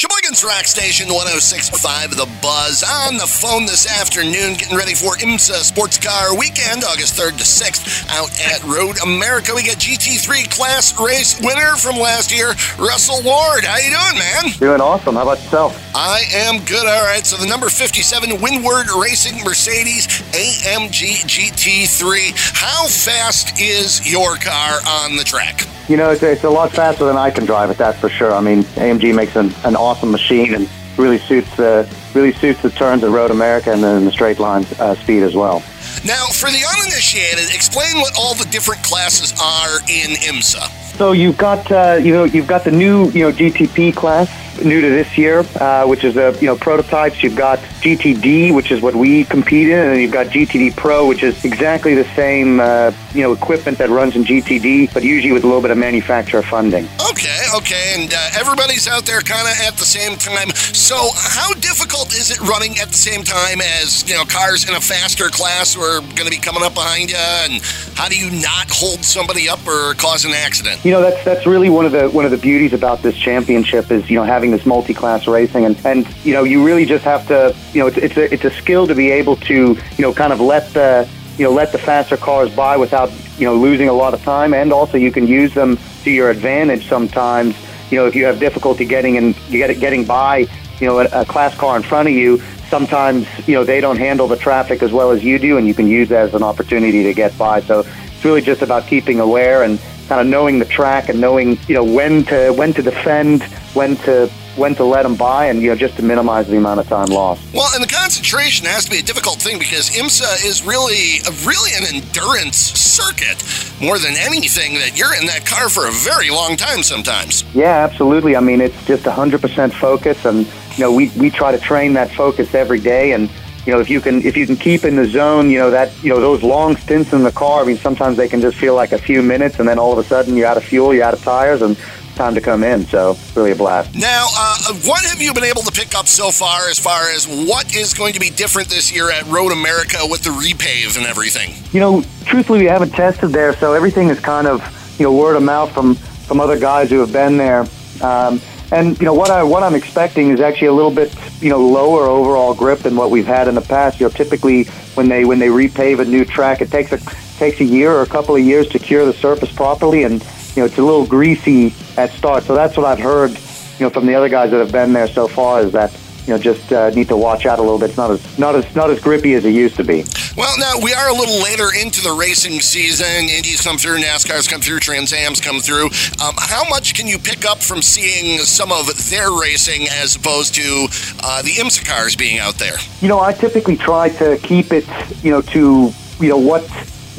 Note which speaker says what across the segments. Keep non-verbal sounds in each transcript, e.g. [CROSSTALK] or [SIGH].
Speaker 1: Sheboygan's Rock Station 1065 The Buzz on the phone this afternoon, getting ready for IMSA Sports Car Weekend, August 3rd to 6th, out at Road America. We got GTD Class Race winner from last year, Russell Ward. How you doing, man?
Speaker 2: Doing awesome. How about yourself?
Speaker 1: I am good. All right. So the number 57 Windward Racing Mercedes AMG GT3. How fast is your car on the track?
Speaker 2: You know, it's, it's a lot faster than I can drive it. That's for sure. I mean, AMG makes an, an awesome machine and really suits the really suits the turns at Road America and then the straight line uh, speed as well.
Speaker 1: Now, for the uninitiated, explain what all the different classes are in IMSA.
Speaker 2: So you've got uh, you know you've got the new you know GTP class new to this year, uh, which is a you know prototypes. You've got GTD, which is what we compete in, and you've got GTD Pro, which is exactly the same uh, you know equipment that runs in GTD, but usually with a little bit of manufacturer funding.
Speaker 1: Okay, okay, and uh, everybody's out there kind of at the same time. So, how difficult is it running at the same time as you know cars in a faster class who are going to be coming up behind you? And how do you not hold somebody up or cause an accident?
Speaker 2: You know, that's that's really one of the one of the beauties about this championship is you know having this multi-class racing, and and you know you really just have to you know it's it's a it's a skill to be able to you know kind of let the you know let the faster cars by without you know losing a lot of time, and also you can use them to your advantage sometimes. You know, if you have difficulty getting in, get getting by, you know, a, a class car in front of you, sometimes you know they don't handle the traffic as well as you do, and you can use that as an opportunity to get by. So it's really just about keeping aware and kind of knowing the track and knowing you know when to when to defend, when to when to let them by, and you know just to minimize the amount of time lost.
Speaker 1: Well, and the concentration has to be a difficult thing because IMSA is really, really an endurance circuit more than anything. That you're in that car for a very long time sometimes.
Speaker 2: Yeah, absolutely. I mean, it's just 100% focus, and you know we we try to train that focus every day, and you know if you can if you can keep in the zone, you know that you know those long stints in the car. I mean, sometimes they can just feel like a few minutes, and then all of a sudden you're out of fuel, you're out of tires, and time to come in. So really a blast.
Speaker 1: Now, uh, what have you been able to pick up so far as far as what is going to be different this year at Road America with the repave and everything?
Speaker 2: You know, truthfully, we haven't tested there, so everything is kind of you know word of mouth from from other guys who have been there. Um, and you know what I what I'm expecting is actually a little bit you know lower overall grip than what we've had in the past. You know, typically when they when they repave a new track, it takes a takes a year or a couple of years to cure the surface properly, and you know it's a little greasy at start. So that's what I've heard, you know, from the other guys that have been there so far is that you know just uh, need to watch out a little bit. It's not as not as not as grippy as it used to be.
Speaker 1: Well, now we are a little later into the racing season. Indies come through, NASCAR's come through, Trans Am's come through. Um, how much can you pick up from seeing some of their racing as opposed to uh, the IMSA cars being out there?
Speaker 2: You know, I typically try to keep it, you know, to you know what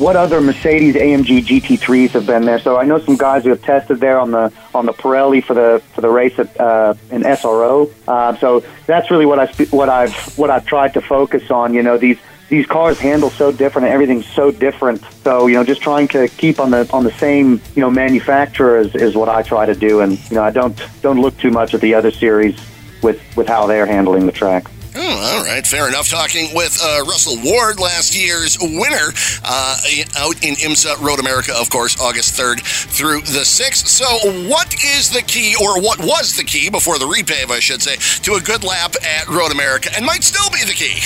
Speaker 2: what other Mercedes AMG GT3s have been there. So I know some guys who have tested there on the on the Pirelli for the for the race at uh, in SRO. Uh, so that's really what I what I've what I've tried to focus on. You know these these cars handle so different and everything's so different. So you know just trying to keep on the on the same you know manufacturer is, is what I try to do. And you know I don't don't look too much at the other series with with how they're handling the track.
Speaker 1: All right, fair enough. Talking with uh, Russell Ward, last year's winner uh, out in IMSA Road America, of course, August 3rd through the 6th. So, what is the key, or what was the key before the repave, I should say, to a good lap at Road America, and might still be the key?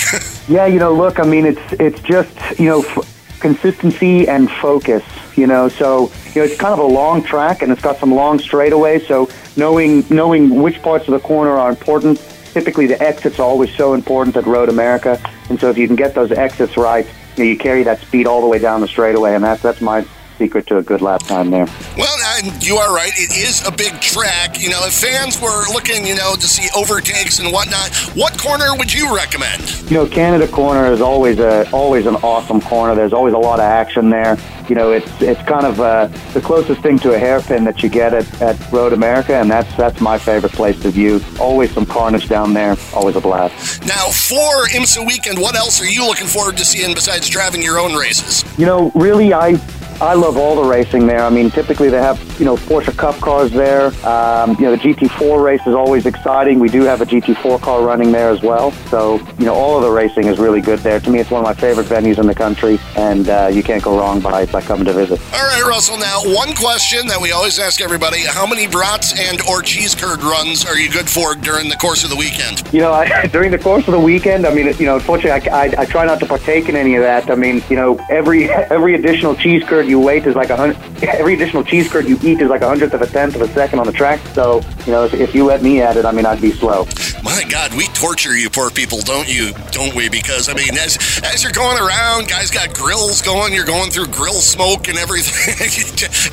Speaker 1: [LAUGHS]
Speaker 2: yeah, you know, look, I mean, it's it's just you know f- consistency and focus. You know, so you know it's kind of a long track, and it's got some long straightaways. So knowing knowing which parts of the corner are important typically the exits are always so important at Road America, and so if you can get those exits right, you, know, you carry that speed all the way down the straightaway, and that's that's my secret to a good lap time there.
Speaker 1: Well, you are right. It is a big track. You know, if fans were looking, you know, to see overtakes and whatnot, what corner would you recommend?
Speaker 2: You know, Canada Corner is always a always an awesome corner. There's always a lot of action there. You know, it's it's kind of uh, the closest thing to a hairpin that you get at, at Road America, and that's that's my favorite place to view. Always some carnage down there. Always a blast.
Speaker 1: Now, for IMSA weekend, what else are you looking forward to seeing besides driving your own races?
Speaker 2: You know, really, I I love all the racing there. I mean, typically they have you know Porsche Cup cars there. Um, you know, the GT4 race is always exciting. We do have a GT4 car running there as well. So you know, all of the racing is really good there. To me, it's one of my favorite venues in the country, and uh, you can't go wrong by by coming to visit.
Speaker 1: All right, Russell. Now, one question that we always ask everybody: How many brats and or cheese curd runs are you good for during the course of the weekend?
Speaker 2: You know, [LAUGHS] I, during the course of the weekend, I mean, you know, unfortunately, I, I, I try not to partake in any of that. I mean, you know, every [LAUGHS] every additional cheese curd you wait is like a hundred. Every additional cheese curd you eat is like a hundredth of a tenth of a second on the track. So, you know, if, if you let me at it, I mean, I'd be slow.
Speaker 1: My God, we torture you poor people, don't you? Don't we? Because I mean, as as you're going around, guys got grills going. You're going through grill smoke and everything,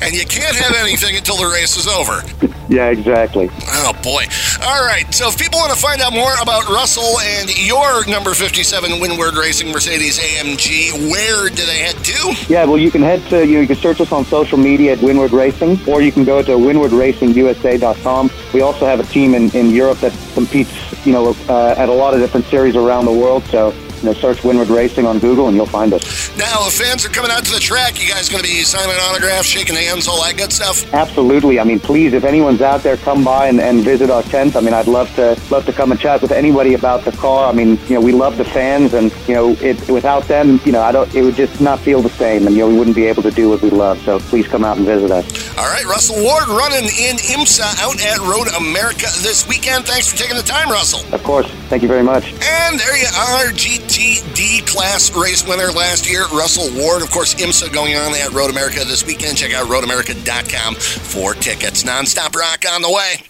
Speaker 1: [LAUGHS] and you can't have anything until the race is over. [LAUGHS]
Speaker 2: Yeah, exactly.
Speaker 1: Oh boy! All right. So if people want to find out more about Russell and your number 57 Windward Racing Mercedes AMG, where do they head to?
Speaker 2: Yeah, well, you can head to you, know, you can search us on social media at Windward Racing, or you can go to windwardracingusa.com. We also have a team in, in Europe that competes, you know, uh, at a lot of different series around the world. So you know, search Windward Racing on Google and you'll find us.
Speaker 1: Now, if fans are coming out to the track, you guys going to be signing autographs, shaking hands, all that good stuff?
Speaker 2: Absolutely. I mean, please, if anyone's out there, come by and, and visit our tent. I mean, I'd love to love to come and chat with anybody about the car. I mean, you know, we love the fans, and you know, it, without them, you know, I don't. It would just not feel the same, and you know, we wouldn't be able to do what we love. So please come out and visit us.
Speaker 1: All right, Russell Ward running in IMSA out at Road America this weekend. Thanks for taking the time, Russell.
Speaker 2: Of course. Thank you very much.
Speaker 1: And there you are, GTD class race winner last year, Russell Ward. Of course, IMSA going on at Road America this weekend. Check out roadamerica.com for tickets. Nonstop rock on the way.